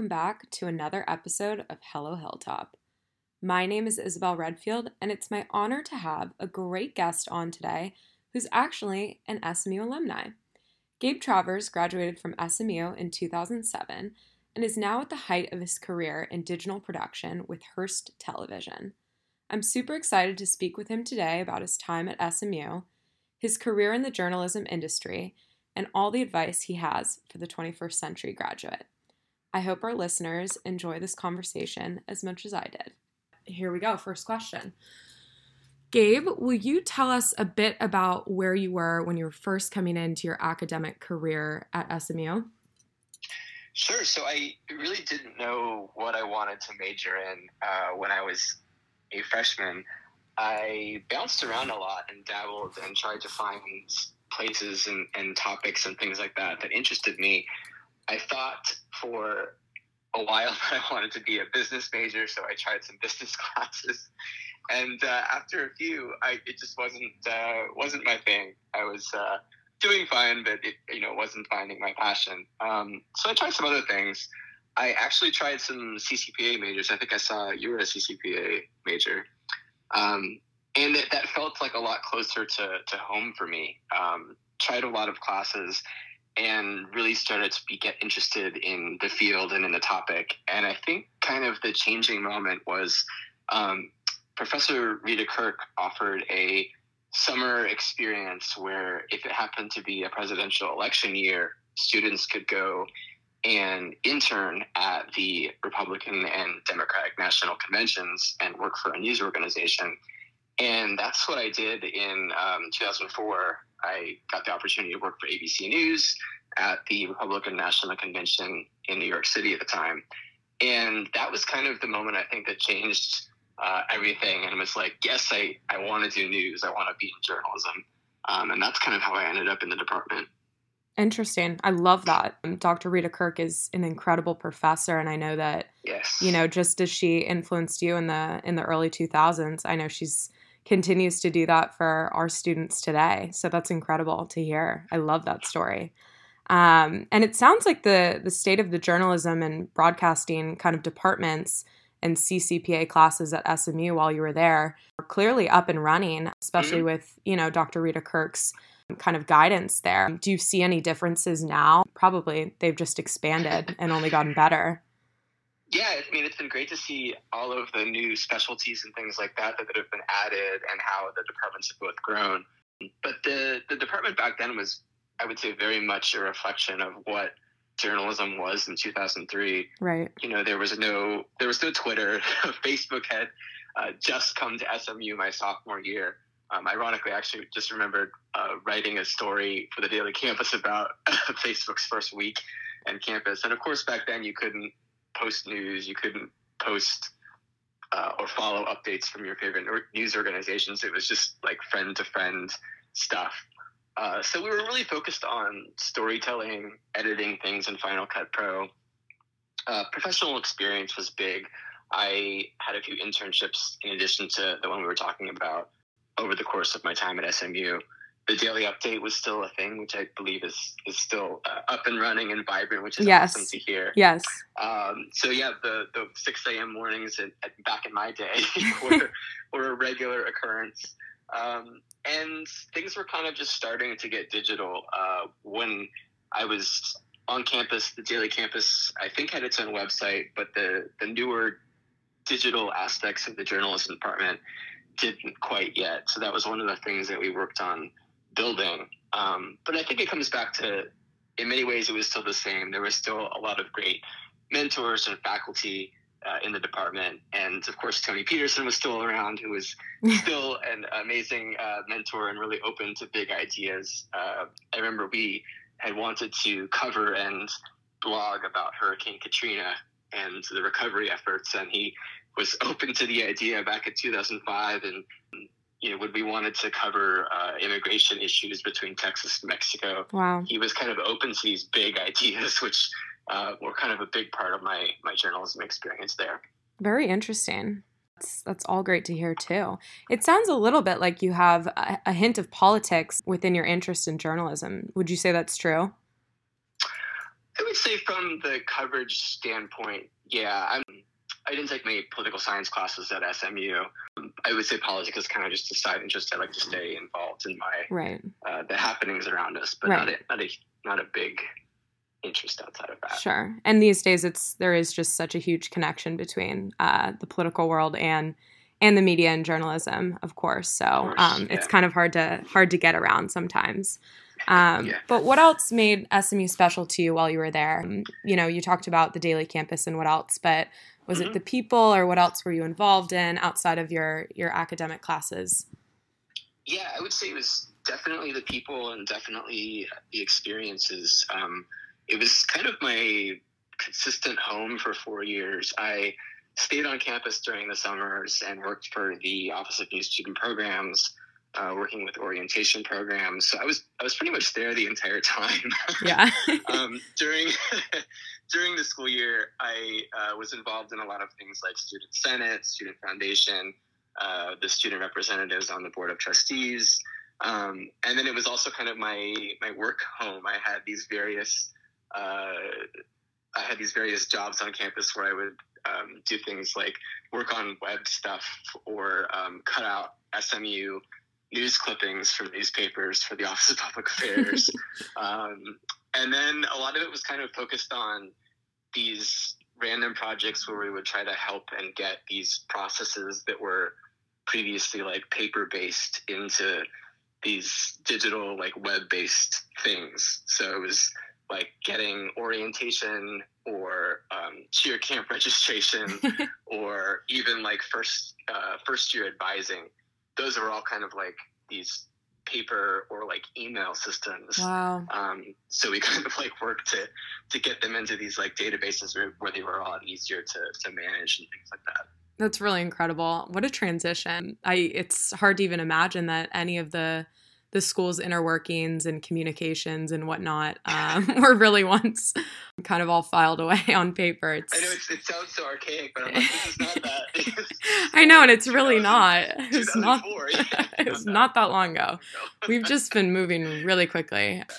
welcome back to another episode of Hello Hilltop. My name is Isabel Redfield, and it's my honor to have a great guest on today who's actually an SMU alumni. Gabe Travers graduated from SMU in 2007 and is now at the height of his career in digital production with Hearst Television. I'm super excited to speak with him today about his time at SMU, his career in the journalism industry, and all the advice he has for the 21st century graduate. I hope our listeners enjoy this conversation as much as I did. Here we go. First question. Gabe, will you tell us a bit about where you were when you were first coming into your academic career at SMU? Sure. So I really didn't know what I wanted to major in uh, when I was a freshman. I bounced around a lot and dabbled and tried to find places and, and topics and things like that that interested me. I thought for a while that I wanted to be a business major, so I tried some business classes. And uh, after a few, I, it just wasn't uh, wasn't my thing. I was uh, doing fine, but it you know wasn't finding my passion. Um, so I tried some other things. I actually tried some CCPA majors. I think I saw you were a CCPA major, um, and it, that felt like a lot closer to to home for me. Um, tried a lot of classes and really started to be, get interested in the field and in the topic. And I think kind of the changing moment was um, Professor Rita Kirk offered a summer experience where if it happened to be a presidential election year, students could go and intern at the Republican and Democratic national conventions and work for a news organization. And that's what I did in um, 2004. I got the opportunity to work for ABC News at the Republican National Convention in New York City at the time. And that was kind of the moment I think that changed uh, everything. And it was like, yes, I, I want to do news. I want to be in journalism. Um, and that's kind of how I ended up in the department. Interesting. I love that. Um, Dr. Rita Kirk is an incredible professor, and I know that yes, you know, just as she influenced you in the in the early 2000s, I know she's continues to do that for our students today. So that's incredible to hear. I love that story. Um, and it sounds like the the state of the journalism and broadcasting kind of departments and CCPA classes at SMU while you were there were clearly up and running, especially mm-hmm. with you know Dr. Rita Kirk's kind of guidance there. Do you see any differences now? Probably they've just expanded and only gotten better. Yeah, I mean, it's been great to see all of the new specialties and things like that that, that have been added and how the departments have both grown. But the, the department back then was, I would say, very much a reflection of what journalism was in 2003. Right. You know, there was no there was no Twitter. Facebook had uh, just come to SMU my sophomore year. Um, ironically, I actually just remembered uh, writing a story for the Daily Campus about Facebook's first week and campus. And of course, back then you couldn't post news, you couldn't post uh, or follow updates from your favorite news organizations. It was just like friend to friend stuff. Uh, so we were really focused on storytelling, editing things in Final Cut Pro. Uh, professional experience was big. I had a few internships in addition to the one we were talking about over the course of my time at SMU the daily update was still a thing, which I believe is is still uh, up and running and vibrant, which is yes. awesome to hear. Yes. Um, so yeah, the the six a.m. mornings at, at, back in my day were, were a regular occurrence, um, and things were kind of just starting to get digital uh, when I was on campus. The daily campus, I think, had its own website, but the the newer digital aspects of the journalism department didn't quite yet. So that was one of the things that we worked on building. Um, but I think it comes back to, in many ways, it was still the same. There was still a lot of great mentors and faculty uh, in the department. And of course, Tony Pederson was still around, who was still an amazing uh, mentor and really open to big ideas. Uh, I remember we had wanted to cover and blog about Hurricane Katrina and the recovery efforts, and he was open to the idea back in 2005 and you know, when we wanted to cover uh, immigration issues between Texas and Mexico, wow. he was kind of open to these big ideas, which uh, were kind of a big part of my my journalism experience there. Very interesting. That's, that's all great to hear too. It sounds a little bit like you have a, a hint of politics within your interest in journalism. Would you say that's true? I would say from the coverage standpoint, yeah, I'm. I didn't take many political science classes at SMU. I would say politics is kind of just a side interest. I like to stay involved in my right uh, the happenings around us, but right. not a, not a not a big interest outside of that. Sure. And these days, it's there is just such a huge connection between uh, the political world and and the media and journalism, of course. So of course, um, yeah. it's kind of hard to hard to get around sometimes. Um, yeah. But what else made SMU special to you while you were there? Um, you know, you talked about the daily campus and what else, but was mm-hmm. it the people or what else were you involved in outside of your your academic classes? Yeah, I would say it was definitely the people and definitely the experiences. Um, it was kind of my consistent home for four years. I stayed on campus during the summers and worked for the Office of New Student Programs, uh, working with orientation programs. So I was I was pretty much there the entire time. Yeah. um, during during the school year, I uh, was involved in a lot of things like student senate, student foundation, uh, the student representatives on the board of trustees. Um, and then it was also kind of my my work home. I had these various uh, I had these various jobs on campus where I would um, do things like work on web stuff or um, cut out SMU news clippings from newspapers for the Office of Public Affairs. um, and then a lot of it was kind of focused on these random projects where we would try to help and get these processes that were previously like paper based into these digital like web based things. So it was like getting orientation or um, cheer camp registration or even like first uh, first year advising those are all kind of like these paper or like email systems. Wow. Um, so we kind of like worked to to get them into these like databases where, where they were a lot easier to, to manage and things like that. That's really incredible. What a transition. I it's hard to even imagine that any of the the school's inner workings and communications and whatnot um, were really once kind of all filed away on paper. It's, I know it sounds so archaic, but I'm like, this is not that. I know, and it's really not. It's not. it's not that long ago. We've just been moving really quickly. Exactly.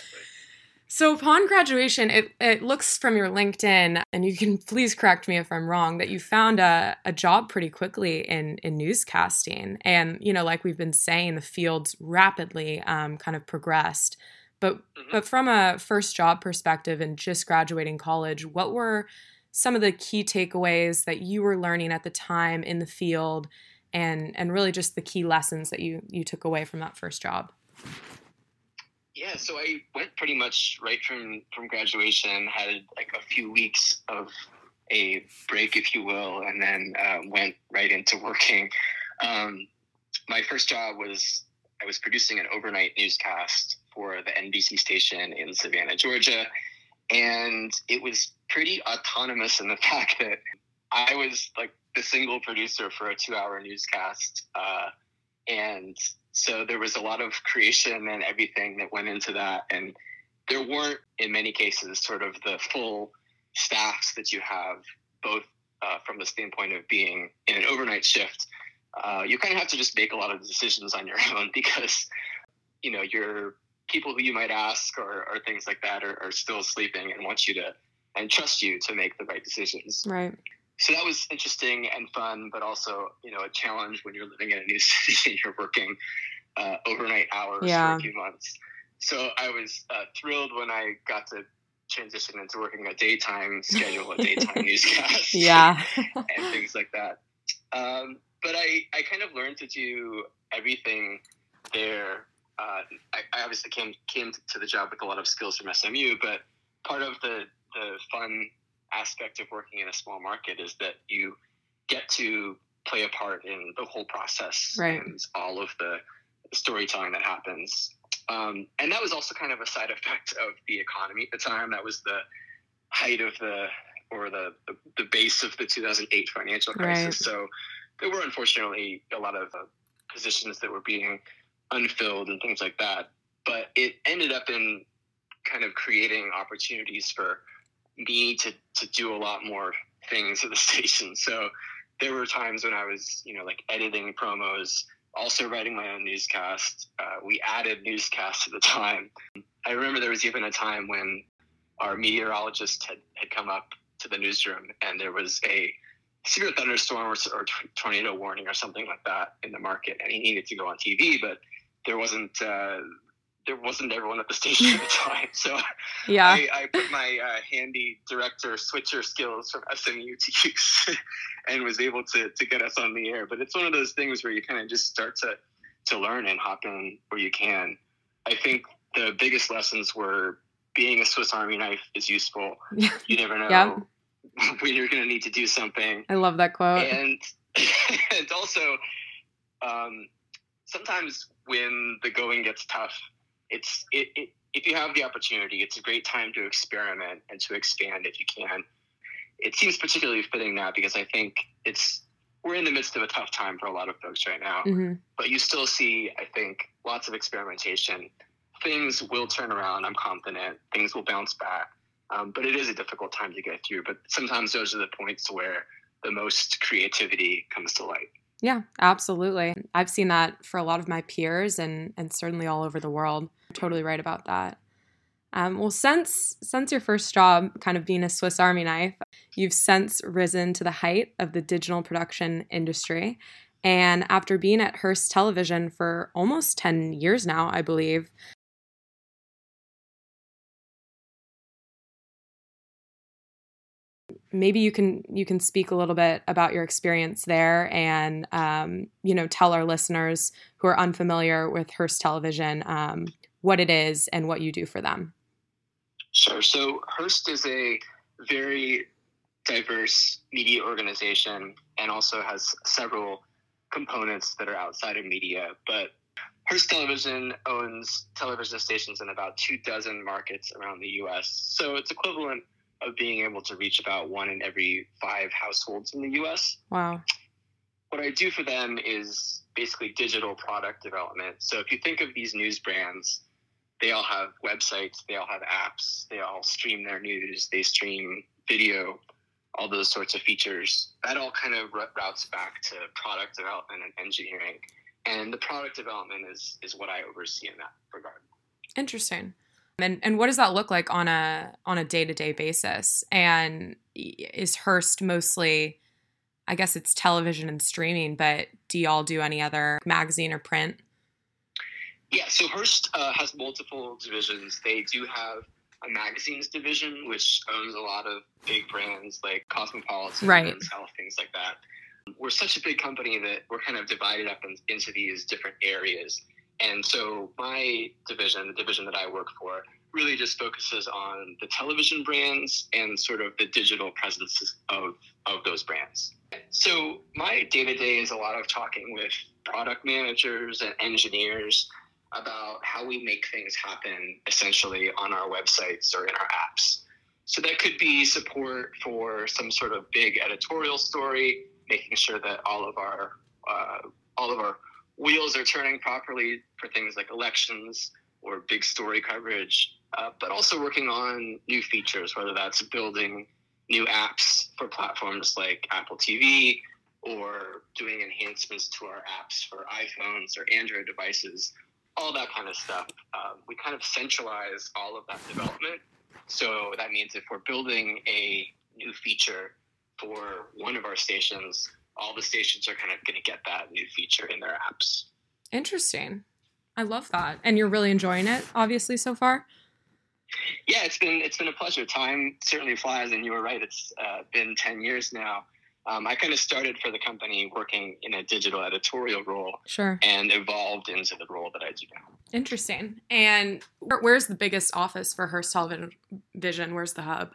So upon graduation, it, it looks from your LinkedIn, and you can please correct me if I'm wrong, that you found a, a job pretty quickly in, in newscasting. And, you know, like we've been saying, the fields rapidly um, kind of progressed. But mm-hmm. but from a first job perspective and just graduating college, what were some of the key takeaways that you were learning at the time in the field and and really just the key lessons that you you took away from that first job? Yeah, so I went pretty much right from from graduation. Had like a few weeks of a break, if you will, and then uh, went right into working. Um, my first job was I was producing an overnight newscast for the NBC station in Savannah, Georgia, and it was pretty autonomous in the fact that I was like the single producer for a two-hour newscast, uh, and so there was a lot of creation and everything that went into that. And there weren't, in many cases, sort of the full staffs that you have, both uh, from the standpoint of being in an overnight shift. Uh, you kind of have to just make a lot of decisions on your own because, you know, your people who you might ask or, or things like that are, are still sleeping and want you to and trust you to make the right decisions. Right so that was interesting and fun, but also you know a challenge when you're living in a new city and you're working uh, overnight hours yeah. for a few months. So I was uh, thrilled when I got to transition into working a daytime schedule, a daytime newscast, yeah, and things like that. Um, but I, I kind of learned to do everything there. Uh, I, I, obviously came came to the job with a lot of skills from SMU, but part of the the fun aspect of working in a small market is that you get to play a part in the whole process right. and all of the storytelling that happens. Um, and that was also kind of a side effect of the economy at the time. That was the height of the or the the, the base of the 2008 financial crisis. Right. So there were unfortunately a lot of uh, positions that were being unfilled and things like that. But it ended up in kind of creating opportunities for me to to do a lot more things at the station. So there were times when I was, you know, like editing promos, also writing my own newscast. Uh, we added newscasts at the time. I remember there was even a time when our meteorologist had, had come up to the newsroom and there was a severe thunderstorm or, or tornado warning or something like that in the market, and he needed to go on TV, but there wasn't uh, there wasn't everyone at the station at the time. So yeah, I, I put my uh, handy director switcher skills from SMU to use and was able to to get us on the air. But it's one of those things where you kind of just start to to learn and hop in where you can. I think the biggest lessons were being a Swiss Army knife is useful. You never know yeah. when you're going to need to do something. I love that quote. And and also, um, sometimes when the going gets tough, it's it, it, if you have the opportunity, it's a great time to experiment and to expand if you can. It seems particularly fitting now because I think it's we're in the midst of a tough time for a lot of folks right now. Mm-hmm. But you still see, I think, lots of experimentation. Things will turn around. I'm confident. Things will bounce back. Um, but it is a difficult time to get through. But sometimes those are the points where the most creativity comes to light. Yeah, absolutely. I've seen that for a lot of my peers and and certainly all over the world. totally right about that. Um, well, since since your first job, kind of being a Swiss Army knife, you've since risen to the height of the digital production industry. And after being at Hearst Television for almost 10 years now, I believe, maybe you can you can speak a little bit about your experience there and um, you know tell our listeners who are unfamiliar with Hearst Television um, what it is and what you do for them. Sure. So Hearst is a very diverse media organization and also has several components that are outside of media. But Hearst Television owns television stations in about two dozen markets around the U.S. So it's equivalent of being able to reach about one in every five households in the US. Wow. What I do for them is basically digital product development. So if you think of these news brands, they all have websites, they all have apps, they all stream their news, they stream video, all those sorts of features. That all kind of routes back to product development and engineering. And the product development is, is what I oversee in that regard. Interesting. And and what does that look like on a on a day to day basis? And is Hearst mostly, I guess it's television and streaming, but do y'all do any other magazine or print? Yeah, so Hearst uh, has multiple divisions. They do have a magazines division, which owns a lot of big brands like Cosmopolitan, right. and Health, things like that. We're such a big company that we're kind of divided up in, into these different areas. And so my division, the division that I work for, really just focuses on the television brands and sort of the digital presence of, of those brands. So my day to day is a lot of talking with product managers and engineers about how we make things happen essentially on our websites or in our apps. So that could be support for some sort of big editorial story, making sure that all of our uh, all of our wheels are turning properly for things like elections or big story coverage, uh, but also working on new features, whether that's building new apps for platforms like Apple TV or doing enhancements to our apps for iPhones or Android devices, all that kind of stuff. Um, we kind of centralize all of that development. So that means if we're building a new feature for one of our stations, all the stations are kind of going to get that new feature in their apps. Interesting. I love that. And you're really enjoying it, obviously, so far? Yeah, it's been it's been a pleasure. Time certainly flies, and you were right. It's uh, been ten years now. Um, I kind of started for the company working in a digital editorial role, sure, and evolved into the role that I do now. Interesting. And where's the biggest office for Hearst Television? Where's the hub?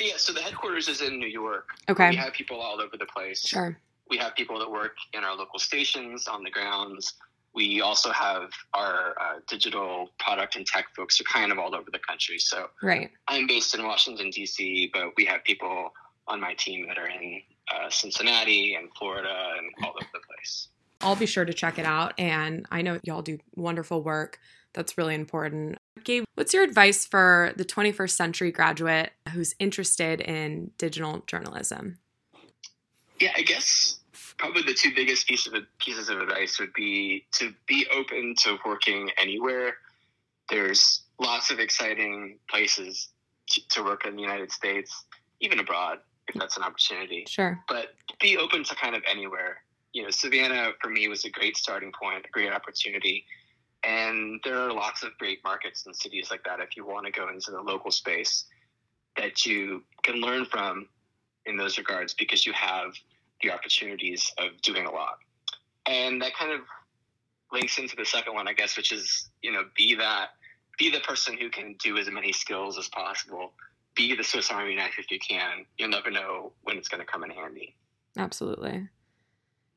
Yeah, so the headquarters is in New York. Okay. We have people all over the place. Sure. We have people that work in our local stations on the grounds. We also have our uh, digital product and tech folks are kind of all over the country. So right. I'm based in Washington D.C., but we have people on my team that are in uh, Cincinnati and Florida and all over the place. I'll be sure to check it out. And I know y'all do wonderful work. That's really important. Gabe, what's your advice for the 21st century graduate who's interested in digital journalism? Yeah, I guess probably the two biggest pieces of, pieces of advice would be to be open to working anywhere. There's lots of exciting places to, to work in the United States, even abroad, if that's an opportunity. Sure. But be open to kind of anywhere. You know, Savannah for me was a great starting point, a great opportunity. And there are lots of great markets and cities like that if you want to go into the local space that you can learn from in those regards because you have the opportunities of doing a lot. And that kind of links into the second one, I guess, which is, you know, be that be the person who can do as many skills as possible. Be the Swiss Army knife if you can. You'll never know when it's going to come in handy. Absolutely.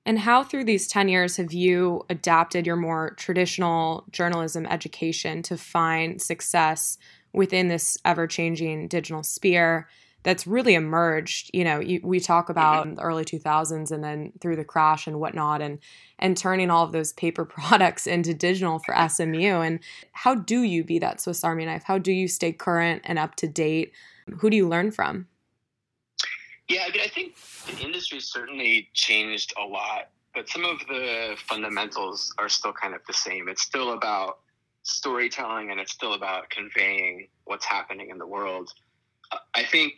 And how, through these 10 years, have you adapted your more traditional journalism education to find success within this ever changing digital sphere? that's really emerged. You know, you, we talk about the early 2000s and then through the crash and whatnot, and and turning all of those paper products into digital for SMU. And how do you be that Swiss Army knife? How do you stay current and up to date? Who do you learn from? Yeah, I mean, I think the industry certainly changed a lot, but some of the fundamentals are still kind of the same. It's still about storytelling and it's still about conveying what's happening in the world. Uh, I think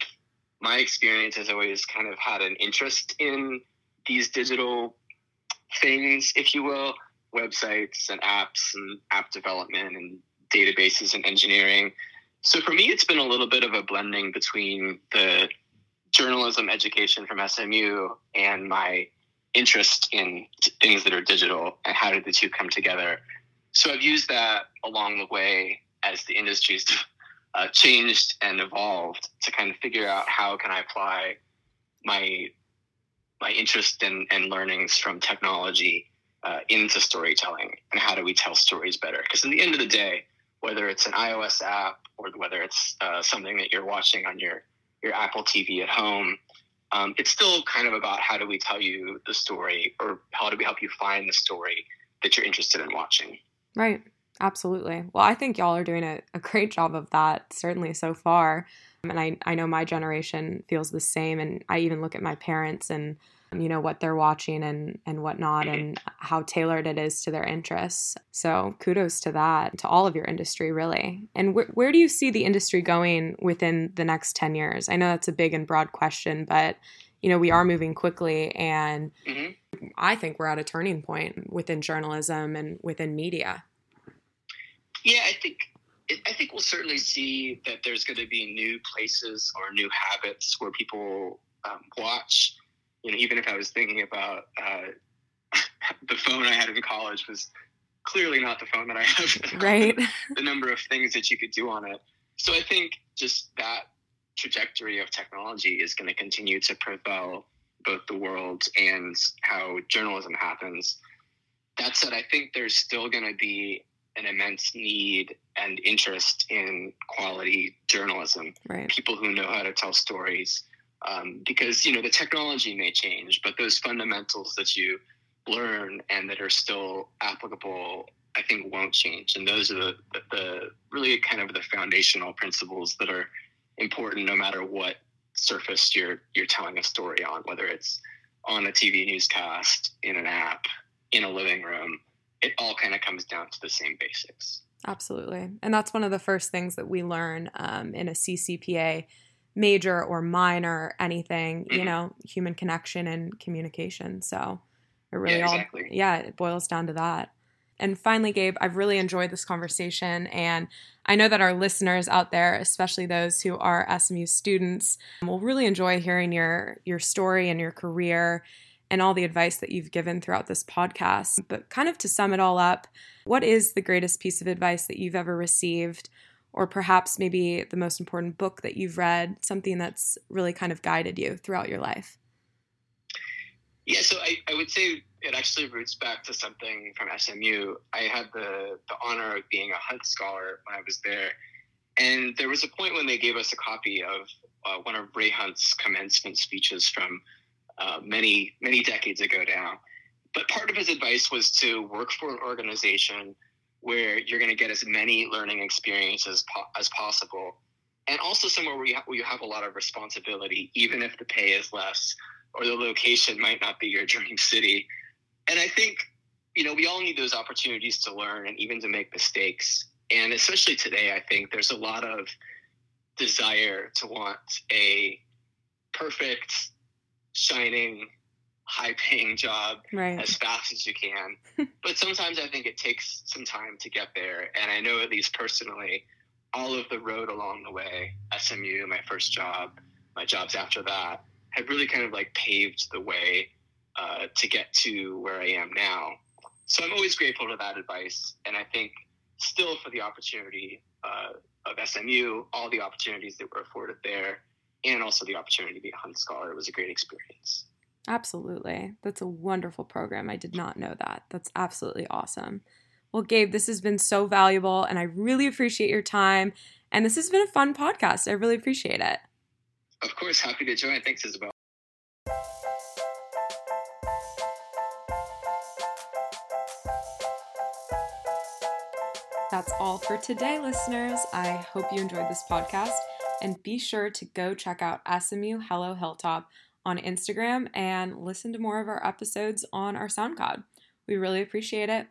my experience has always kind of had an interest in these digital things, if you will, websites and apps and app development and databases and engineering. So for me, it's been a little bit of a blending between the journalism education from SMU and my interest in things that are digital and how did the two come together. So I've used that along the way as the industry's uh, changed and evolved to kind of figure out how can I apply my my interest and in, and learnings from technology uh, into storytelling and how do we tell stories better? Because in the end of the day, whether it's an iOS app or whether it's uh, something that you're watching on your your Apple TV at home, um, it's still kind of about how do we tell you the story or how do we help you find the story that you're interested in watching. Right. Absolutely. Well, I think y'all are doing a, a great job of that, certainly so far. And I, I know my generation feels the same. And I even look at my parents and, you know, what they're watching and, and whatnot and how tailored it is to their interests. So kudos to that, to all of your industry, really. And wh- where do you see the industry going within the next 10 years? I know that's a big and broad question, but, you know, we are moving quickly. And mm-hmm. I think we're at a turning point within journalism and within media. Yeah, I think I think we'll certainly see that there's going to be new places or new habits where people um, watch. You know, even if I was thinking about uh, the phone I had in college was clearly not the phone that I have. Right. the number of things that you could do on it. So I think just that trajectory of technology is going to continue to propel both the world and how journalism happens. That said, I think there's still going to be an immense need and interest in quality journalism. Right. People who know how to tell stories. Um, because you know the technology may change, but those fundamentals that you learn and that are still applicable, I think, won't change. And those are the, the, the really kind of the foundational principles that are important, no matter what surface you're you're telling a story on, whether it's on a TV newscast, in an app, in a living room it all kind of comes down to the same basics. Absolutely. And that's one of the first things that we learn um, in a CCPA major or minor, anything, mm-hmm. you know, human connection and communication. So it really yeah, all, exactly. yeah, it boils down to that. And finally, Gabe, I've really enjoyed this conversation. And I know that our listeners out there, especially those who are SMU students, will really enjoy hearing your, your story and your career and all the advice that you've given throughout this podcast. But kind of to sum it all up, what is the greatest piece of advice that you've ever received? Or perhaps maybe the most important book that you've read, something that's really kind of guided you throughout your life? Yeah, so I, I would say it actually roots back to something from SMU. I had the, the honor of being a Hunt Scholar when I was there. And there was a point when they gave us a copy of uh, one of Ray Hunt's commencement speeches from uh, many many decades ago now. But part of his advice was to work for an organization where you're going to get as many learning experiences po- as possible, and also somewhere where you, ha- where you have a lot of responsibility, even if the pay is less or the location might not be your dream city. And I think you know we all need those opportunities to learn and even to make mistakes. And especially today, I think there's a lot of desire to want a perfect, shining, high paying job right. as fast as you can. but sometimes I think it takes some time to get there. And I know, at least personally, all of the road along the way, SMU, my first job, my jobs after that, have really kind of like paved the way uh, to get to where I am now. So I'm always grateful to that advice. And I think still for the opportunity uh, of SMU, all the opportunities that were afforded there, and also the opportunity to be a Hunt Scholar was a great experience. Absolutely. That's a wonderful program. I did not know that. That's absolutely awesome. Well, Gabe, this has been so valuable, and I really appreciate your time. And this has been a fun podcast. I really appreciate it. Of course, happy to join. Thanks, Isabel. That's all for today, listeners. I hope you enjoyed this podcast and be sure to go check out SMU Hello Hilltop on Instagram and listen to more of our episodes on our SoundCloud. We really appreciate it.